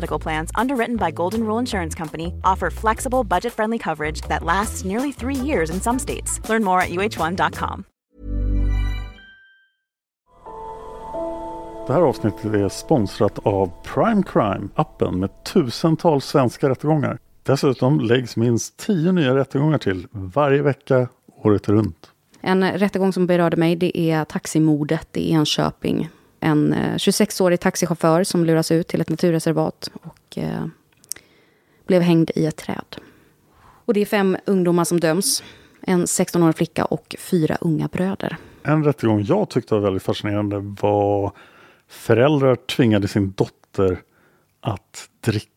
Medical Plans, underwritten by Golden Rule Insurance Company, offer flexible, budget friendly coverage that lasts nearly three years in some states. Learn more at uh1.com. Det här avsnittet är sponsrat av Prime Crime, appen med tusentals svenska rättegångar. Dessutom läggs minst tio nya rättegångar till varje vecka, året runt. En rättegång som berörde mig det är taximordet i Enköping. En eh, 26-årig taxichaufför som luras ut till ett naturreservat och eh, blev hängd i ett träd. Och det är fem ungdomar som döms. En 16-årig flicka och fyra unga bröder. En rättegång jag tyckte var väldigt fascinerande var föräldrar tvingade sin dotter att dricka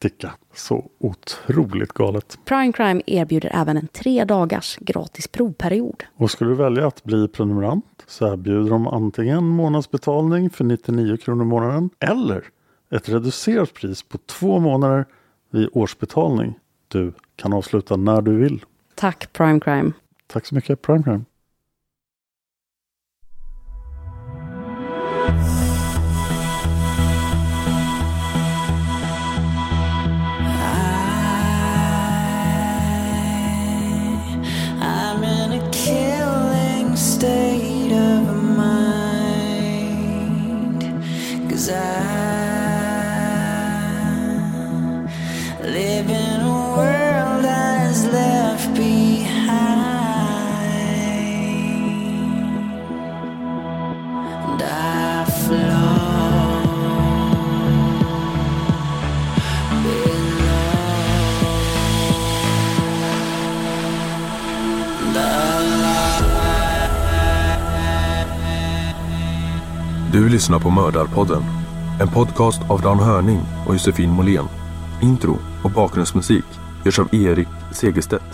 ättika. Så otroligt galet. Prime Crime erbjuder även en tre dagars gratis provperiod. Och skulle du välja att bli prenumerant så erbjuder de antingen månadsbetalning för 99 kronor i månaden eller ett reducerat pris på två månader vid årsbetalning. Du kan avsluta när du vill. Tack Prime Crime. Tack så mycket Prime Crime. side. Lyssnar på Mördarpodden. En podcast av Dan Hörning och Josefin Måhlén. Intro och bakgrundsmusik görs av Erik Segerstedt.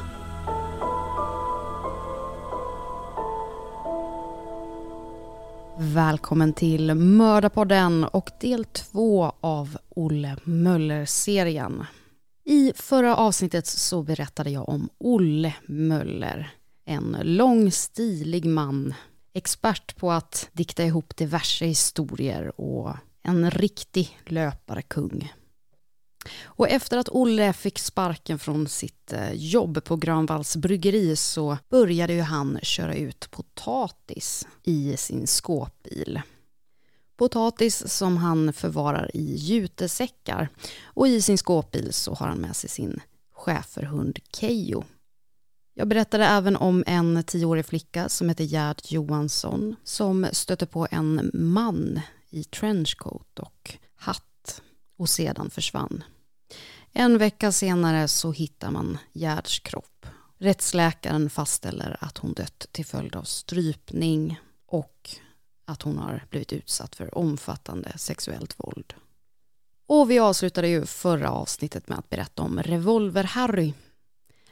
Välkommen till Mördarpodden och del två av Olle Möller-serien. I förra avsnittet så berättade jag om Olle Möller. En lång, stilig man. Expert på att dikta ihop diverse historier och en riktig löparkung. Och efter att Olle fick sparken från sitt eh, jobb på Grönvalls bryggeri så började ju han köra ut potatis i sin skåpbil. Potatis som han förvarar i jutesäckar och i sin skåpbil så har han med sig sin schäferhund Keyyo. Jag berättade även om en tioårig flicka som heter Gerd Johansson som stötte på en man i trenchcoat och hatt och sedan försvann. En vecka senare så hittar man Gerds kropp. Rättsläkaren fastställer att hon dött till följd av strypning och att hon har blivit utsatt för omfattande sexuellt våld. Och vi avslutade ju förra avsnittet med att berätta om Revolver-Harry.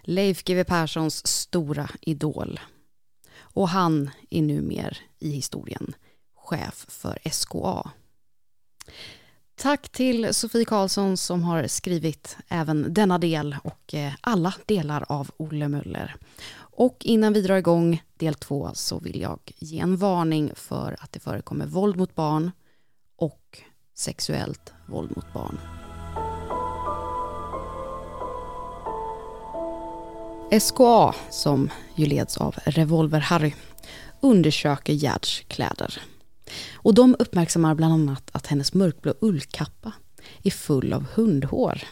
Leif GW Perssons stora idol. Och han är numer i historien chef för SKA. Tack till Sofie Karlsson som har skrivit även denna del och eh, alla delar av Olle Möller. Och innan vi drar igång del två så vill jag ge en varning för att det förekommer våld mot barn och sexuellt våld mot barn. SKA, som ju leds av Revolver-Harry, undersöker Gerds kläder. Och de uppmärksammar bland annat att hennes mörkblå ullkappa är full av hundhår.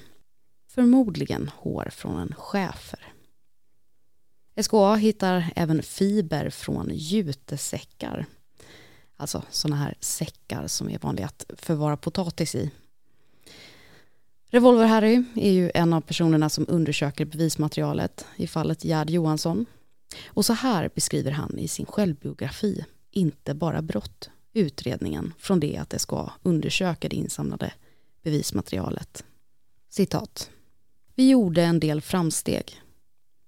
Förmodligen hår från en schäfer. SKA hittar även fiber från jutesäckar. Alltså sådana här säckar som är vanliga att förvara potatis i. Revolver-Harry är ju en av personerna som undersöker bevismaterialet i fallet Gerd Johansson. Och så här beskriver han i sin självbiografi Inte bara brott, utredningen från det att det ska undersöka det insamlade bevismaterialet. Citat. Vi gjorde en del framsteg.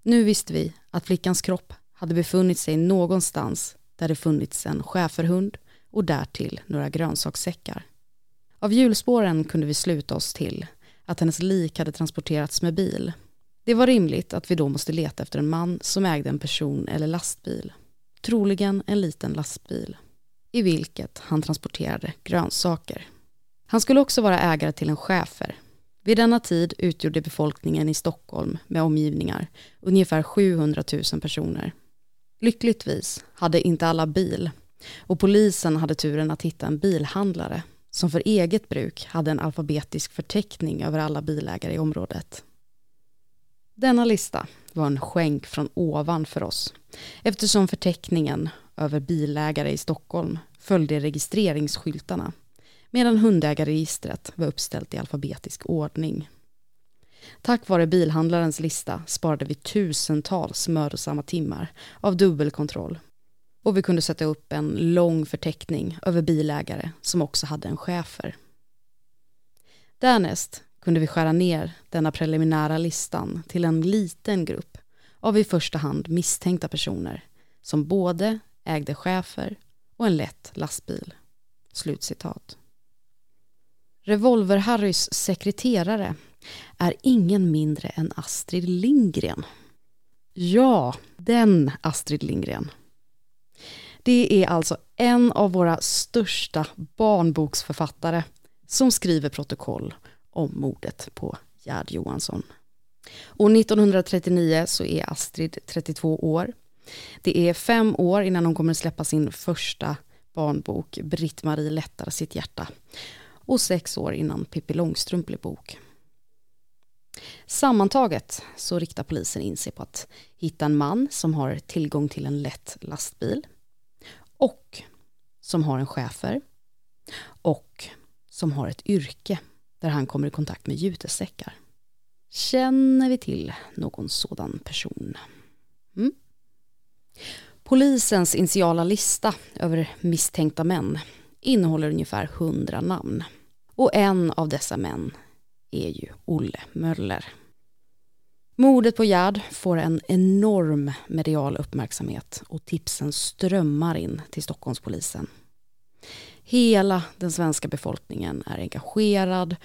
Nu visste vi att flickans kropp hade befunnit sig någonstans där det funnits en schäferhund och därtill några grönsakssäckar. Av hjulspåren kunde vi sluta oss till att hennes lik hade transporterats med bil. Det var rimligt att vi då måste leta efter en man som ägde en person eller lastbil. Troligen en liten lastbil i vilket han transporterade grönsaker. Han skulle också vara ägare till en schäfer. Vid denna tid utgjorde befolkningen i Stockholm med omgivningar ungefär 700 000 personer. Lyckligtvis hade inte alla bil och polisen hade turen att hitta en bilhandlare som för eget bruk hade en alfabetisk förteckning över alla bilägare i området. Denna lista var en skänk från ovan för oss eftersom förteckningen över bilägare i Stockholm följde registreringsskyltarna medan hundägarregistret var uppställt i alfabetisk ordning. Tack vare bilhandlarens lista sparade vi tusentals mödosamma timmar av dubbelkontroll och vi kunde sätta upp en lång förteckning över bilägare som också hade en chefer. Därnäst kunde vi skära ner denna preliminära listan till en liten grupp av i första hand misstänkta personer som både ägde chefer och en lätt lastbil. Slutcitat. Revolver-Harrys sekreterare är ingen mindre än Astrid Lindgren. Ja, den Astrid Lindgren. Det är alltså en av våra största barnboksförfattare som skriver protokoll om mordet på Gerd Johansson. År 1939 så är Astrid 32 år. Det är fem år innan hon kommer släppa sin första barnbok Britt-Marie lättar sitt hjärta och sex år innan Pippi Långstrump blir bok. Sammantaget så riktar polisen in sig på att hitta en man som har tillgång till en lätt lastbil och som har en chefer och som har ett yrke där han kommer i kontakt med jutesäckar. Känner vi till någon sådan person? Mm. Polisens initiala lista över misstänkta män innehåller ungefär hundra namn. Och en av dessa män är ju Olle Möller. Mordet på Gerd får en enorm medial uppmärksamhet och tipsen strömmar in till Stockholmspolisen. Hela den svenska befolkningen är engagerad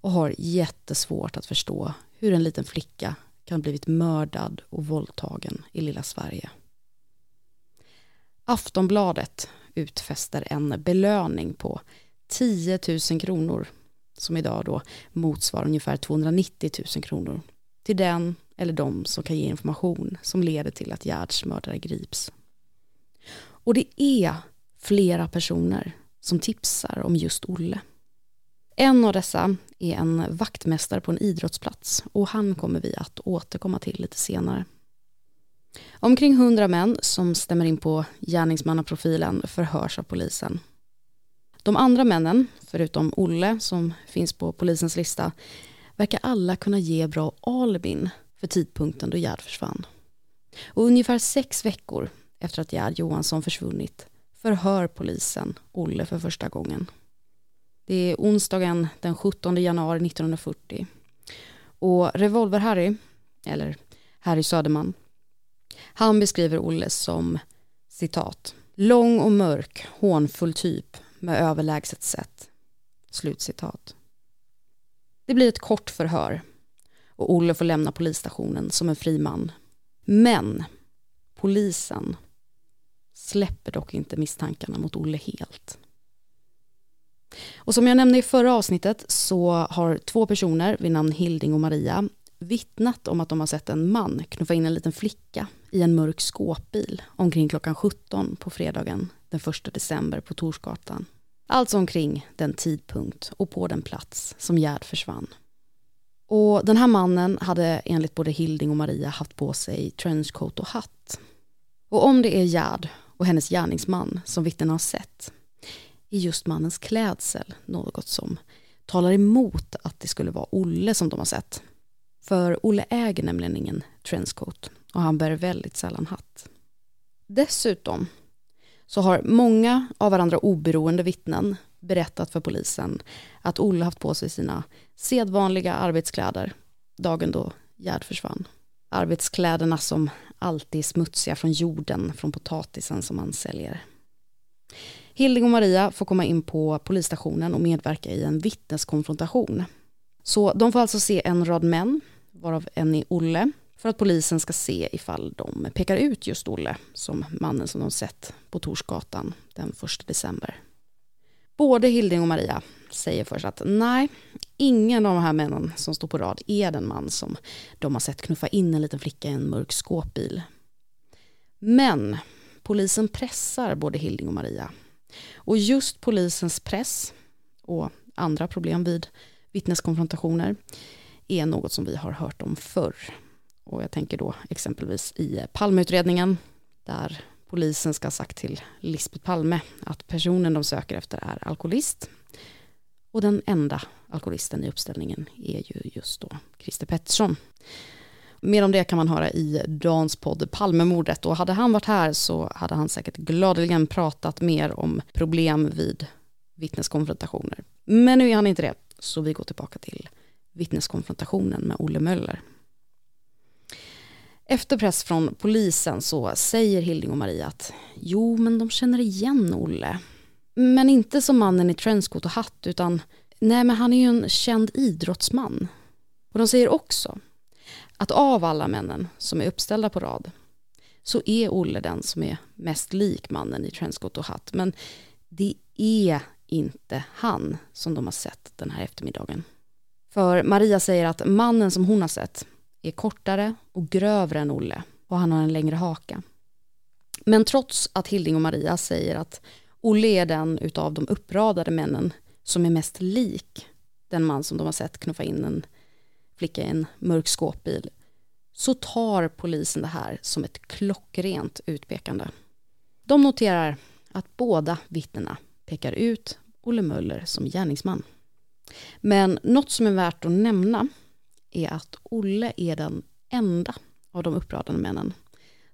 och har jättesvårt att förstå hur en liten flicka kan ha blivit mördad och våldtagen i lilla Sverige. Aftonbladet utfäster en belöning på 10 000 kronor som idag då motsvarar ungefär 290 000 kronor till den eller de som kan ge information som leder till att Gerds mördare grips. Och det är flera personer som tipsar om just Olle. En av dessa är en vaktmästare på en idrottsplats och han kommer vi att återkomma till lite senare. Omkring hundra män som stämmer in på gärningsmannaprofilen förhörs av polisen. De andra männen, förutom Olle som finns på polisens lista, verkar alla kunna ge bra albin för tidpunkten då Gerd försvann. Och ungefär sex veckor efter att Gerd Johansson försvunnit förhör polisen Olle för första gången. Det är onsdagen den 17 januari 1940. Och Revolver-Harry, eller Harry Söderman, han beskriver Olle som citat, lång och mörk, hånfull typ med överlägset sätt. Slutcitat. Det blir ett kort förhör och Olle får lämna polisstationen som en fri man. Men polisen släpper dock inte misstankarna mot Olle helt. Och som jag nämnde i förra avsnittet så har två personer vid namn Hilding och Maria vittnat om att de har sett en man knuffa in en liten flicka i en mörk skåpbil omkring klockan 17 på fredagen den 1 december på Torsgatan. Alltså omkring den tidpunkt och på den plats som Gerd försvann. Och den här mannen hade enligt både Hilding och Maria haft på sig trenchcoat och hatt. Och om det är Gerd och hennes gärningsman som vittnena har sett är just mannens klädsel något som talar emot att det skulle vara Olle som de har sett. För Olle äger nämligen ingen trenchcoat och han bär väldigt sällan hatt. Dessutom så har många av varandra oberoende vittnen berättat för polisen att Olle haft på sig sina sedvanliga arbetskläder dagen då Gerd försvann. Arbetskläderna som alltid är smutsiga från jorden, från potatisen som han säljer. Hilding och Maria får komma in på polisstationen och medverka i en vittneskonfrontation. Så de får alltså se en rad män, varav en är Olle, för att polisen ska se ifall de pekar ut just Olle som mannen som de sett på Torsgatan den 1 december. Både Hilding och Maria säger först att nej, ingen av de här männen som står på rad är den man som de har sett knuffa in en liten flicka i en mörk skåpbil. Men polisen pressar både Hilding och Maria. Och just polisens press och andra problem vid vittneskonfrontationer är något som vi har hört om förr. Och jag tänker då exempelvis i Palmeutredningen där polisen ska ha sagt till Lisbeth Palme att personen de söker efter är alkoholist. Och den enda alkoholisten i uppställningen är ju just då Christer Pettersson. Mer om det kan man höra i Dans podd Palmemordet och hade han varit här så hade han säkert gladeligen pratat mer om problem vid vittneskonfrontationer. Men nu är han inte det, så vi går tillbaka till vittneskonfrontationen med Olle Möller. Efter press från polisen så säger Hilding och Maria att jo, men de känner igen Olle. Men inte som mannen i trenchcoat och hatt, utan nej, men han är ju en känd idrottsman. Och de säger också att av alla männen som är uppställda på rad så är Olle den som är mest lik mannen i trenchcoat och hatt. Men det är inte han som de har sett den här eftermiddagen. För Maria säger att mannen som hon har sett är kortare och grövre än Olle och han har en längre haka. Men trots att Hilding och Maria säger att Olle är den utav de uppradade männen som är mest lik den man som de har sett knuffa in en flicka i en mörk skåpbil så tar polisen det här som ett klockrent utpekande. De noterar att båda vittnena pekar ut Olle Möller som gärningsman. Men något som är värt att nämna är att Olle är den enda av de uppradade männen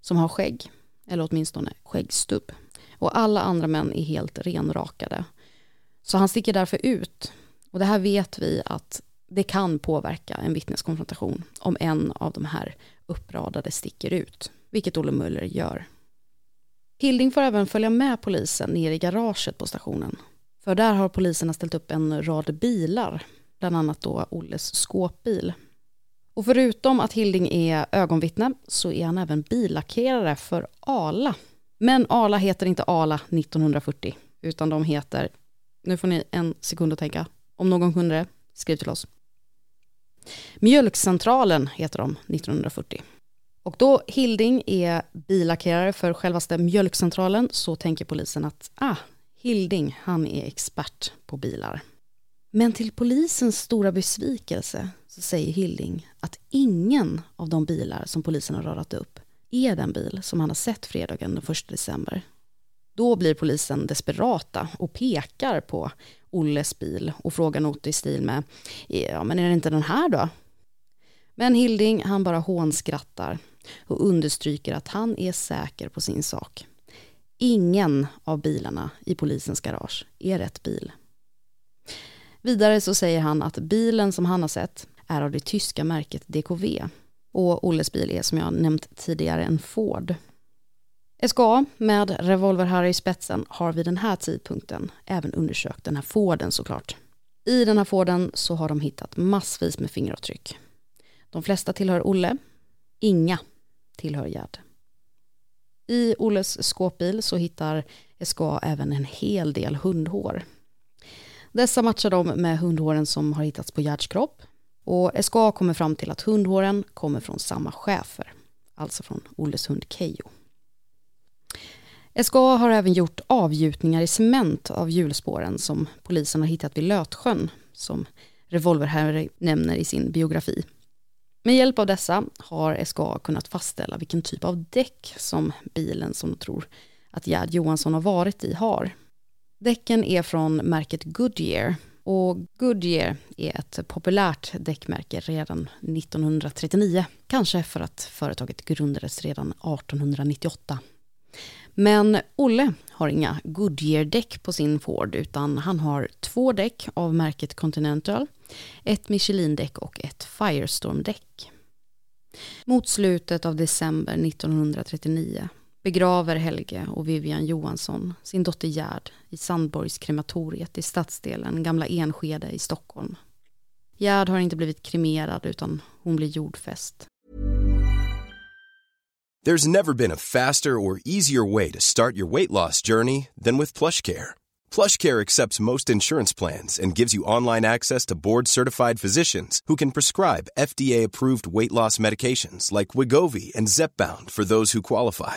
som har skägg, eller åtminstone skäggstubb. Och alla andra män är helt renrakade. Så han sticker därför ut. Och det här vet vi att det kan påverka en vittneskonfrontation om en av de här uppradade sticker ut, vilket Olle Möller gör. Hilding får även följa med polisen ner i garaget på stationen. För där har poliserna ställt upp en rad bilar, bland annat då Olles skåpbil. Och förutom att Hilding är ögonvittne så är han även billackerare för Ala. Men Ala heter inte Ala 1940, utan de heter, nu får ni en sekund att tänka, om någon kunde det, skriv till oss. Mjölkcentralen heter de 1940. Och då Hilding är billackerare för självaste mjölkcentralen så tänker polisen att ah, Hilding, han är expert på bilar. Men till polisens stora besvikelse säger Hilding att ingen av de bilar som polisen har radat upp är den bil som han har sett fredagen den 1 december. Då blir polisen desperata och pekar på Olles bil och frågar något i stil med ja men är det inte den här då? Men Hilding han bara hånskrattar och understryker att han är säker på sin sak. Ingen av bilarna i polisens garage är rätt bil. Vidare så säger han att bilen som han har sett är av det tyska märket DKV och Olles bil är som jag nämnt tidigare en Ford. SKA med Revolver-Harry i spetsen har vid den här tidpunkten även undersökt den här Forden såklart. I den här Forden så har de hittat massvis med fingeravtryck. De flesta tillhör Olle, inga tillhör Gerd. I Olles skåpbil så hittar SKA även en hel del hundhår. Dessa matchar de med hundhåren som har hittats på Gerds kropp och SKA kommer fram till att hundhåren kommer från samma chefer, alltså från Olles hund Keyyo. SKA har även gjort avgjutningar i cement av hjulspåren som polisen har hittat vid Lötsjön, som Revolver nämner i sin biografi. Med hjälp av dessa har SKA kunnat fastställa vilken typ av däck som bilen som de tror att Gerd Johansson har varit i har. Däcken är från märket Goodyear och Goodyear är ett populärt däckmärke redan 1939. Kanske för att företaget grundades redan 1898. Men Olle har inga Goodyear-däck på sin Ford utan han har två däck av märket Continental, ett Michelin-däck och ett Firestorm-däck. Mot slutet av december 1939 begraver Helge och Vivian Johansson sin dotter Gerd i Sandborgskrematoriet i stadsdelen Gamla Enskede i Stockholm. Gerd har inte blivit kremerad utan hon blir jordfäst. There's never been a faster or easier way to start your weight loss journey than with PlushCare. PlushCare accepts most insurance plans and gives you online access to board-certified physicians who can prescribe FDA-approved weight loss medications like Wigovi and Zepbound for those who qualify.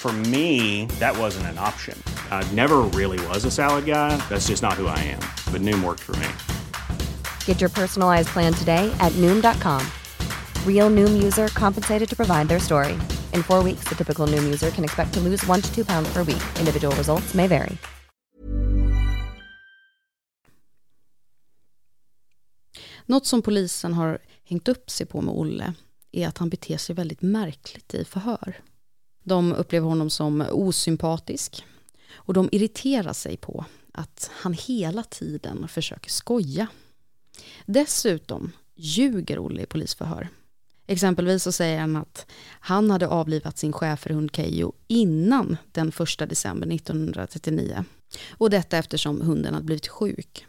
For me, that wasn't an option. I never really was a salad guy. That's just not who I am. But Noom worked for me. Get your personalized plan today at Noom.com. Real Noom user compensated to provide their story. In four weeks, the typical Noom user can expect to lose one to two pounds per week. Individual results may vary. Något som polisen har hängt upp sig på med Olle är att han beter sig väldigt märkligt i förhör. De upplever honom som osympatisk och de irriterar sig på att han hela tiden försöker skoja. Dessutom ljuger Olle i polisförhör. Exempelvis så säger han att han hade avlivat sin schäferhund Keyyo innan den 1 december 1939. Och detta eftersom hunden hade blivit sjuk.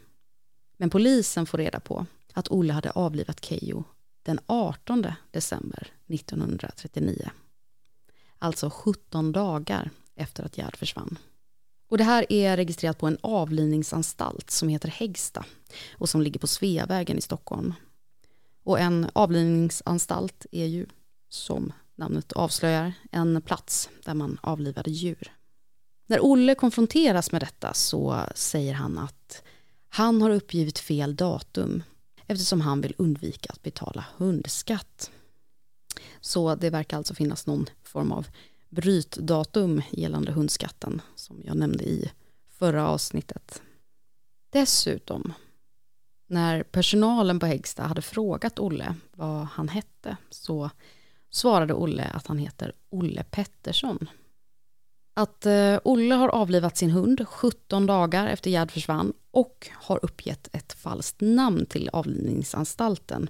Men polisen får reda på att Olle hade avlivat Keyyo den 18 december 1939. Alltså 17 dagar efter att Gerd försvann. Och det här är registrerat på en avlivningsanstalt som heter Hägsta och som ligger på Sveavägen i Stockholm. Och en avlivningsanstalt är ju, som namnet avslöjar, en plats där man avlivade djur. När Olle konfronteras med detta så säger han att han har uppgivit fel datum eftersom han vill undvika att betala hundskatt. Så det verkar alltså finnas någon form av brytdatum gällande hundskatten som jag nämnde i förra avsnittet. Dessutom, när personalen på Häggsta hade frågat Olle vad han hette så svarade Olle att han heter Olle Pettersson. Att eh, Olle har avlivat sin hund 17 dagar efter Gerd försvann och har uppgett ett falskt namn till avlivningsanstalten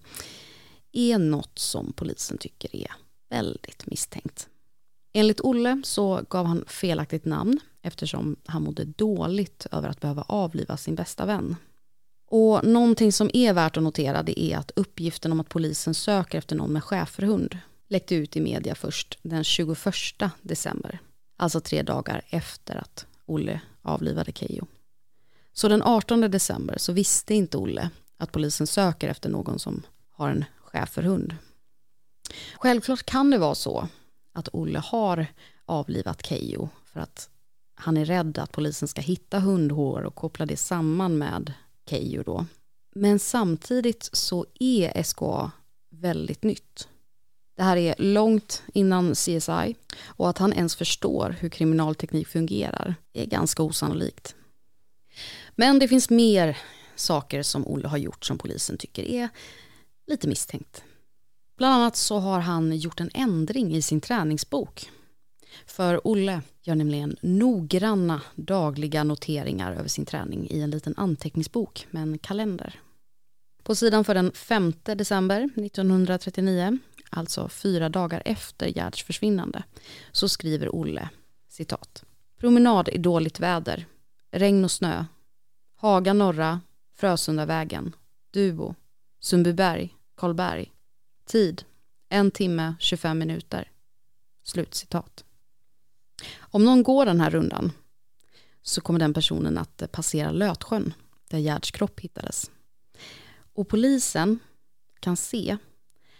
är något som polisen tycker är väldigt misstänkt. Enligt Olle så gav han felaktigt namn eftersom han mådde dåligt över att behöva avliva sin bästa vän. Och någonting som är värt att notera det är att uppgiften om att polisen söker efter någon med schäferhund läckte ut i media först den 21 december. Alltså tre dagar efter att Olle avlivade Keyyo. Så den 18 december så visste inte Olle att polisen söker efter någon som har en schäferhund. Självklart kan det vara så att Olle har avlivat Keyyo för att han är rädd att polisen ska hitta hundhår och koppla det samman med Keyyo då. Men samtidigt så är SKA väldigt nytt. Det här är långt innan CSI och att han ens förstår hur kriminalteknik fungerar är ganska osannolikt. Men det finns mer saker som Olle har gjort som polisen tycker är lite misstänkt. Bland annat så har han gjort en ändring i sin träningsbok. För Olle gör nämligen noggranna dagliga noteringar över sin träning i en liten anteckningsbok med en kalender. På sidan för den 5 december 1939 alltså fyra dagar efter Gerds försvinnande, så skriver Olle citat. Promenad i dåligt väder, regn och snö, Haga norra, Frösundavägen, Duo, Sundbyberg, Karlberg. Tid, en timme, 25 minuter. Slutcitat. Om någon går den här rundan så kommer den personen att eh, passera Lötsjön där Gerds kropp hittades. Och polisen kan se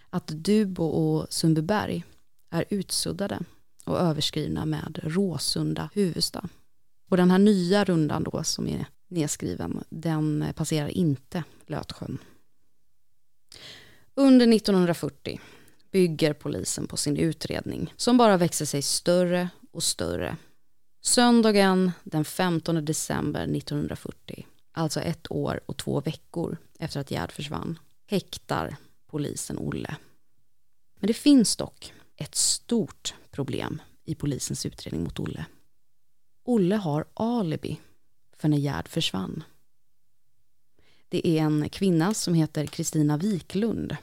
att Dubo och Sundbyberg är utsuddade och överskrivna med Råsunda huvudstad. Och den här nya rundan då som är nedskriven, den eh, passerar inte Lötsjön. Under 1940 bygger polisen på sin utredning som bara växer sig större och större. Söndagen den 15 december 1940, alltså ett år och två veckor efter att Gerd försvann, häktar polisen Olle. Men det finns dock ett stort problem i polisens utredning mot Olle. Olle har alibi för när Gerd försvann. Det är en kvinna som heter Kristina Wiklund.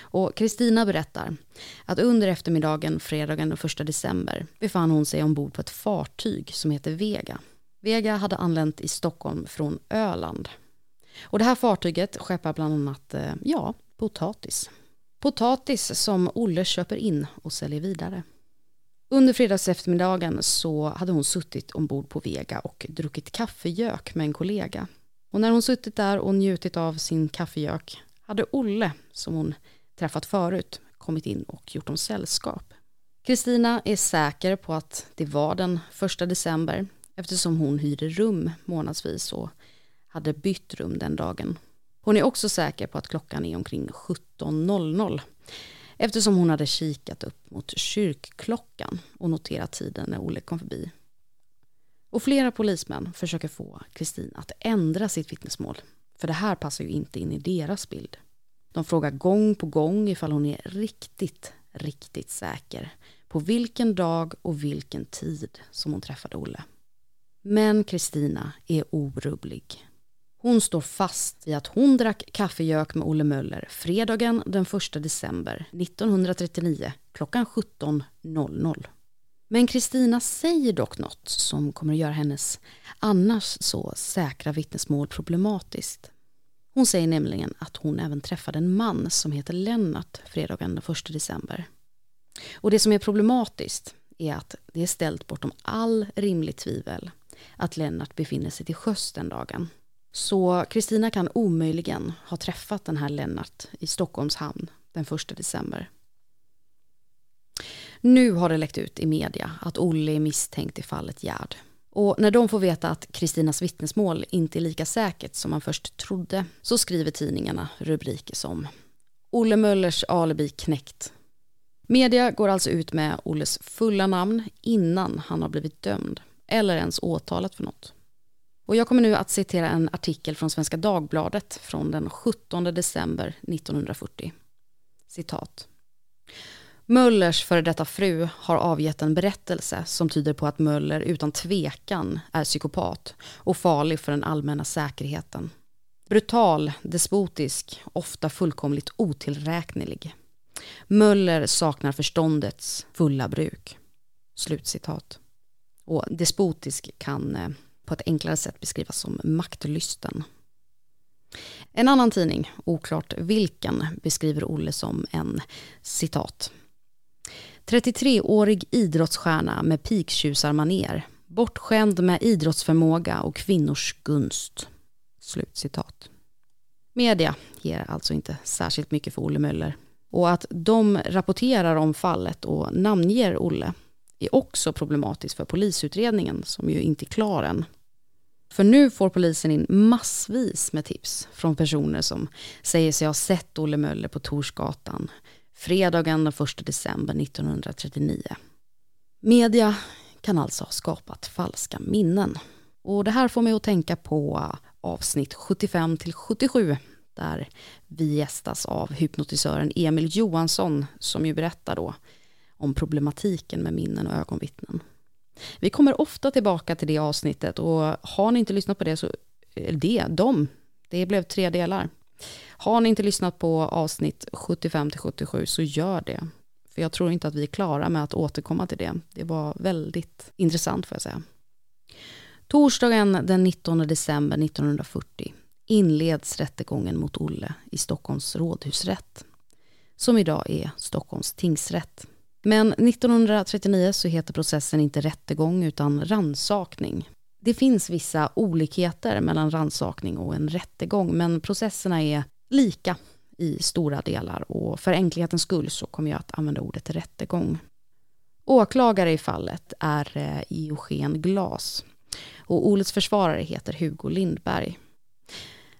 Och Kristina berättar att under eftermiddagen fredagen den 1 december befann hon sig ombord på ett fartyg som heter Vega. Vega hade anlänt i Stockholm från Öland. Och det här fartyget skeppar bland annat, eh, ja, potatis. Potatis som Olle köper in och säljer vidare. Under fredags eftermiddagen så hade hon suttit ombord på Vega och druckit kaffegök med en kollega. Och när hon suttit där och njutit av sin kaffegök hade Olle, som hon träffat förut, kommit in och gjort dem sällskap. Kristina är säker på att det var den första december eftersom hon hyrde rum månadsvis och hade bytt rum den dagen. Hon är också säker på att klockan är omkring 17.00 eftersom hon hade kikat upp mot kyrkklockan och noterat tiden när Olle kom förbi. Och flera polismän försöker få Kristin att ändra sitt vittnesmål, för det här passar ju inte in i deras bild. De frågar gång på gång ifall hon är riktigt, riktigt säker på vilken dag och vilken tid som hon träffade Olle. Men Kristina är orubblig. Hon står fast i att hon drack kaffegök med Olle Möller fredagen den 1 december 1939 klockan 17.00. Men Kristina säger dock något som kommer att göra hennes annars så säkra vittnesmål problematiskt. Hon säger nämligen att hon även träffade en man som heter Lennart fredagen den 1 december. Och det som är problematiskt är att det är ställt bortom all rimlig tvivel att Lennart befinner sig till sjöss den dagen. Så Kristina kan omöjligen ha träffat den här Lennart i Stockholms hamn den 1 december. Nu har det läckt ut i media att Olle är misstänkt i fallet Gerd. Och när de får veta att Kristinas vittnesmål inte är lika säkert som man först trodde så skriver tidningarna rubriker som Olle Möllers alibi knäckt. Media går alltså ut med Olles fulla namn innan han har blivit dömd eller ens åtalat för något. Och jag kommer nu att citera en artikel från Svenska Dagbladet från den 17 december 1940. Citat. Möllers före detta fru har avgett en berättelse som tyder på att Möller utan tvekan är psykopat och farlig för den allmänna säkerheten. Brutal, despotisk, ofta fullkomligt otillräknelig. Möller saknar förståndets fulla bruk. Slutcitat. Och despotisk kan eh, på ett enklare sätt beskrivas som maktlysten. En annan tidning, oklart vilken, beskriver Olle som en citat 33-årig idrottsstjärna med piktjusarmaner, bortskämd med idrottsförmåga och kvinnors gunst. Slutcitat. Media ger alltså inte särskilt mycket för Olle Möller. Och att de rapporterar om fallet och namnger Olle är också problematiskt för polisutredningen som ju inte är klar än. För nu får polisen in massvis med tips från personer som säger sig ha sett Olle Möller på Torsgatan fredagen den 1 december 1939. Media kan alltså ha skapat falska minnen. Och det här får mig att tänka på avsnitt 75 till 77 där vi gästas av hypnotisören Emil Johansson som ju berättar då om problematiken med minnen och ögonvittnen. Vi kommer ofta tillbaka till det avsnittet och har ni inte lyssnat på det så, det, de, det blev tre delar. Har ni inte lyssnat på avsnitt 75-77 så gör det. För jag tror inte att vi är klara med att återkomma till det. Det var väldigt intressant får jag säga. Torsdagen den 19 december 1940 inleds rättegången mot Olle i Stockholms rådhusrätt, som idag är Stockholms tingsrätt. Men 1939 så heter processen inte rättegång utan ransakning. Det finns vissa olikheter mellan ransakning och en rättegång men processerna är lika i stora delar och för enkelhetens skull så kommer jag att använda ordet rättegång. Åklagare i fallet är eh, Eugen Glas och Olets försvarare heter Hugo Lindberg.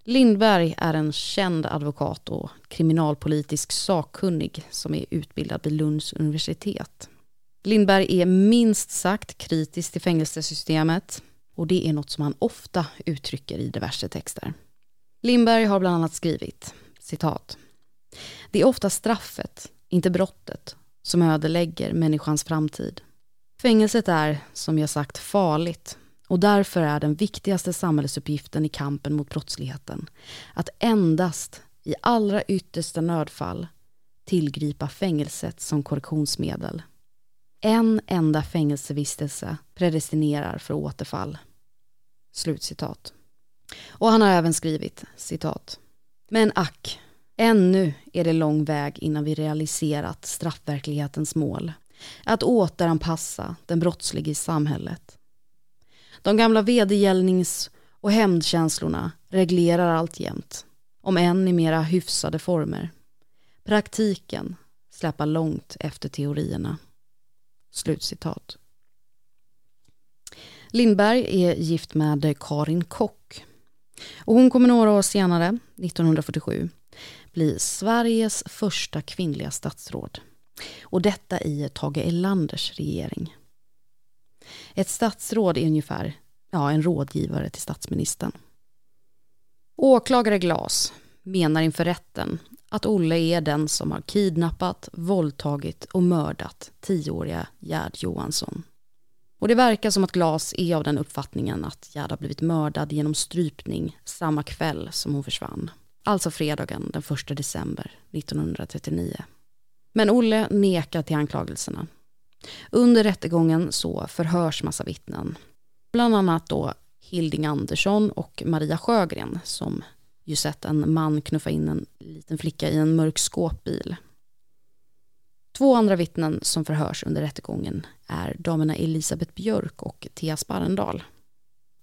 Lindberg är en känd advokat och kriminalpolitisk sakkunnig som är utbildad vid Lunds universitet. Lindberg är minst sagt kritisk till fängelsesystemet och det är något som han ofta uttrycker i diverse texter. Lindberg har bland annat skrivit, citat. Det är ofta straffet, inte brottet, som ödelägger människans framtid. Fängelset är, som jag sagt, farligt och därför är den viktigaste samhällsuppgiften i kampen mot brottsligheten att endast i allra yttersta nödfall tillgripa fängelset som korrektionsmedel. En enda fängelsevistelse predestinerar för återfall. Slutcitat. Och han har även skrivit citat. Men ack, ännu är det lång väg innan vi realiserat straffverklighetens mål. Att återanpassa den brottslige i samhället. De gamla vedergällnings och hämndkänslorna reglerar alltjämt, om än i mera hyfsade former. Praktiken släpar långt efter teorierna. Slutcitat. Lindberg är gift med Karin Kock. Och hon kommer några år senare, 1947, bli Sveriges första kvinnliga statsråd. Och detta i Tage Erlanders regering. Ett statsråd är ungefär ja, en rådgivare till statsministern. Åklagare Glas menar inför rätten att Olle är den som har kidnappat, våldtagit och mördat tioåriga Gerd Johansson. Och det verkar som att Glas är av den uppfattningen att Gerd har blivit mördad genom strypning samma kväll som hon försvann. Alltså fredagen den 1 december 1939. Men Olle nekar till anklagelserna. Under rättegången så förhörs massa vittnen. Bland annat då Hilding Andersson och Maria Sjögren som ju sett en man knuffa in en liten flicka i en mörk skåpbil. Två andra vittnen som förhörs under rättegången är damerna Elisabeth Björk och Thea Sparrendal.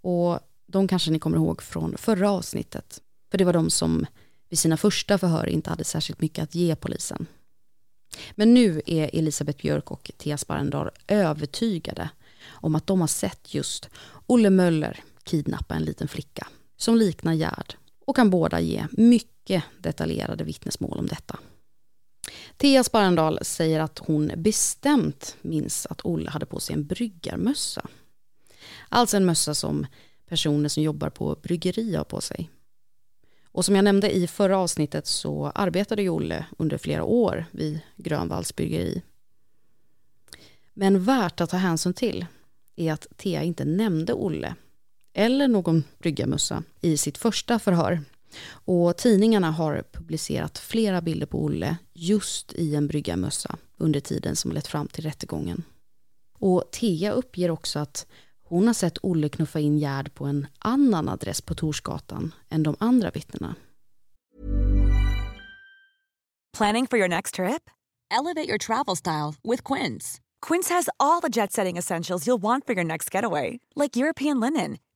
Och de kanske ni kommer ihåg från förra avsnittet. För det var de som vid sina första förhör inte hade särskilt mycket att ge polisen. Men nu är Elisabeth Björk och Thea Sparrendal övertygade om att de har sett just Olle Möller kidnappa en liten flicka som liknar Gerd och kan båda ge mycket detaljerade vittnesmål om detta. Thea Sparrendal säger att hon bestämt minns att Olle hade på sig en bryggarmössa. Alltså en mössa som personer som jobbar på bryggeri har på sig. Och som jag nämnde i förra avsnittet så arbetade ju Olle under flera år vid Grönvalls bryggeri. Men värt att ta hänsyn till är att Thea inte nämnde Olle eller någon bryggarmössa i sitt första förhör. Och tidningarna har publicerat flera bilder på Olle just i en bryggarmössa under tiden som lett fram till rättegången. Och Thea uppger också att hon har sett Olle knuffa in Gerd på en annan adress på Torsgatan än de andra vittnena. Planning for your next trip? Elevate your travel style with Quince. Quince has all the jet setting essentials you'll want for your next getaway, like European linen,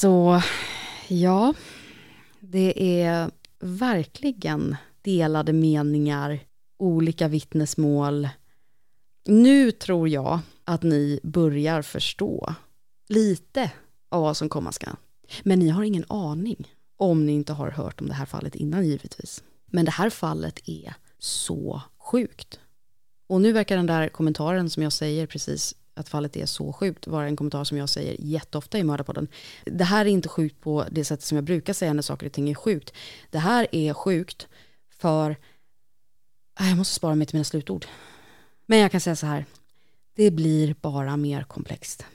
Så ja, det är verkligen delade meningar, olika vittnesmål. Nu tror jag att ni börjar förstå lite av vad som komma skall. Men ni har ingen aning om ni inte har hört om det här fallet innan givetvis. Men det här fallet är så sjukt. Och nu verkar den där kommentaren som jag säger precis att fallet är så sjukt var en kommentar som jag säger jätteofta i Mördarpodden. Det här är inte sjukt på det sättet som jag brukar säga när saker och ting är sjukt. Det här är sjukt för... Äh, jag måste spara mig till mina slutord. Men jag kan säga så här. Det blir bara mer komplext.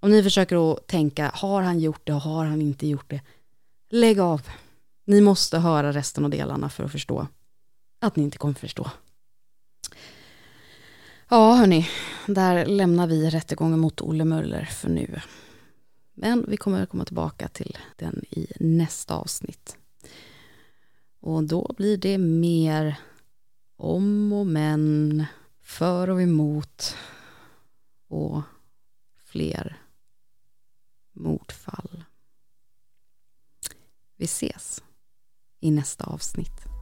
Om ni försöker att tänka, har han gjort det, och har han inte gjort det? Lägg av. Ni måste höra resten av delarna för att förstå att ni inte kommer förstå. Ja, hörni, där lämnar vi rättegången mot Olle Möller för nu. Men vi kommer att komma tillbaka till den i nästa avsnitt. Och då blir det mer om och men, för och emot och fler mordfall. Vi ses i nästa avsnitt.